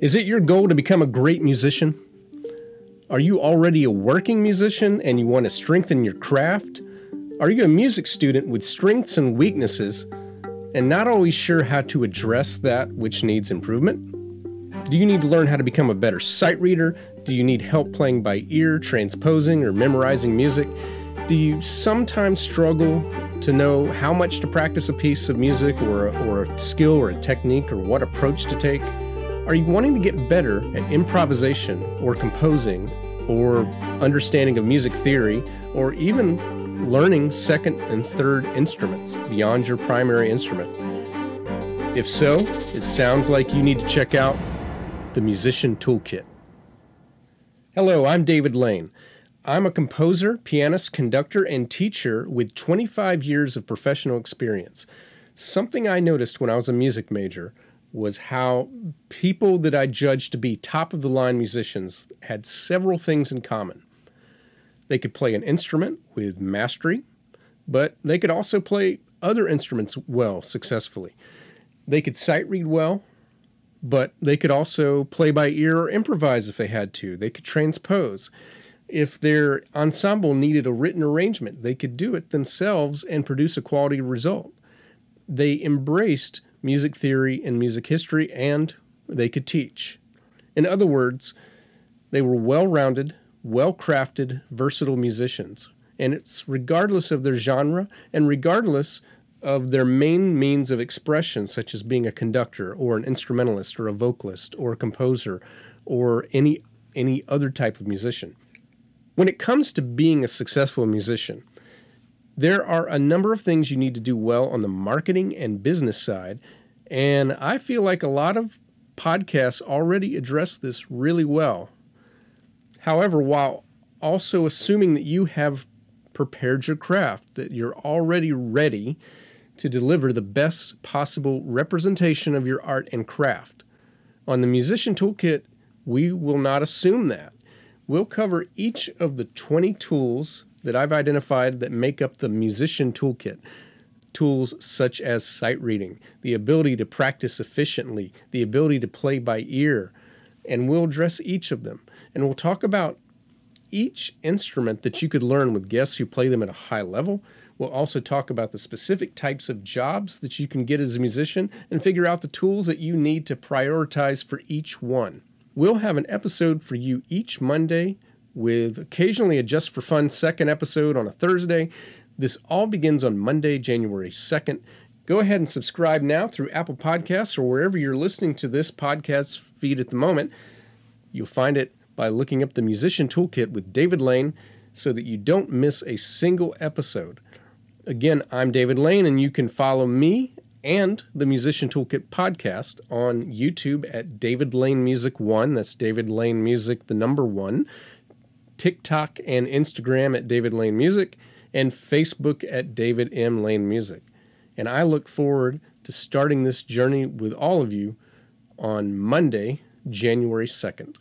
Is it your goal to become a great musician? Are you already a working musician and you want to strengthen your craft? Are you a music student with strengths and weaknesses and not always sure how to address that which needs improvement? Do you need to learn how to become a better sight reader? Do you need help playing by ear, transposing, or memorizing music? Do you sometimes struggle to know how much to practice a piece of music or a, or a skill or a technique or what approach to take? Are you wanting to get better at improvisation or composing or understanding of music theory or even learning second and third instruments beyond your primary instrument? If so, it sounds like you need to check out the Musician Toolkit. Hello, I'm David Lane. I'm a composer, pianist, conductor, and teacher with 25 years of professional experience. Something I noticed when I was a music major was how people that I judged to be top of the line musicians had several things in common. They could play an instrument with mastery, but they could also play other instruments well successfully. They could sight read well, but they could also play by ear or improvise if they had to. They could transpose if their ensemble needed a written arrangement, they could do it themselves and produce a quality result. They embraced music theory and music history, and they could teach. In other words, they were well rounded, well crafted, versatile musicians. And it's regardless of their genre and regardless of their main means of expression, such as being a conductor or an instrumentalist or a vocalist or a composer or any, any other type of musician. When it comes to being a successful musician, there are a number of things you need to do well on the marketing and business side. And I feel like a lot of podcasts already address this really well. However, while also assuming that you have prepared your craft, that you're already ready to deliver the best possible representation of your art and craft. On the Musician Toolkit, we will not assume that. We'll cover each of the 20 tools that I've identified that make up the musician toolkit. Tools such as sight reading, the ability to practice efficiently, the ability to play by ear, and we'll address each of them. And we'll talk about each instrument that you could learn with guests who play them at a high level. We'll also talk about the specific types of jobs that you can get as a musician and figure out the tools that you need to prioritize for each one. We'll have an episode for you each Monday with occasionally a just for fun second episode on a Thursday. This all begins on Monday, January 2nd. Go ahead and subscribe now through Apple Podcasts or wherever you're listening to this podcast feed at the moment. You'll find it by looking up the Musician Toolkit with David Lane so that you don't miss a single episode. Again, I'm David Lane, and you can follow me and the Musician Toolkit podcast on YouTube at David Lane Music One. That's David Lane Music, the number one. TikTok and Instagram at David Lane Music, and Facebook at David M. Lane Music. And I look forward to starting this journey with all of you on Monday, January 2nd.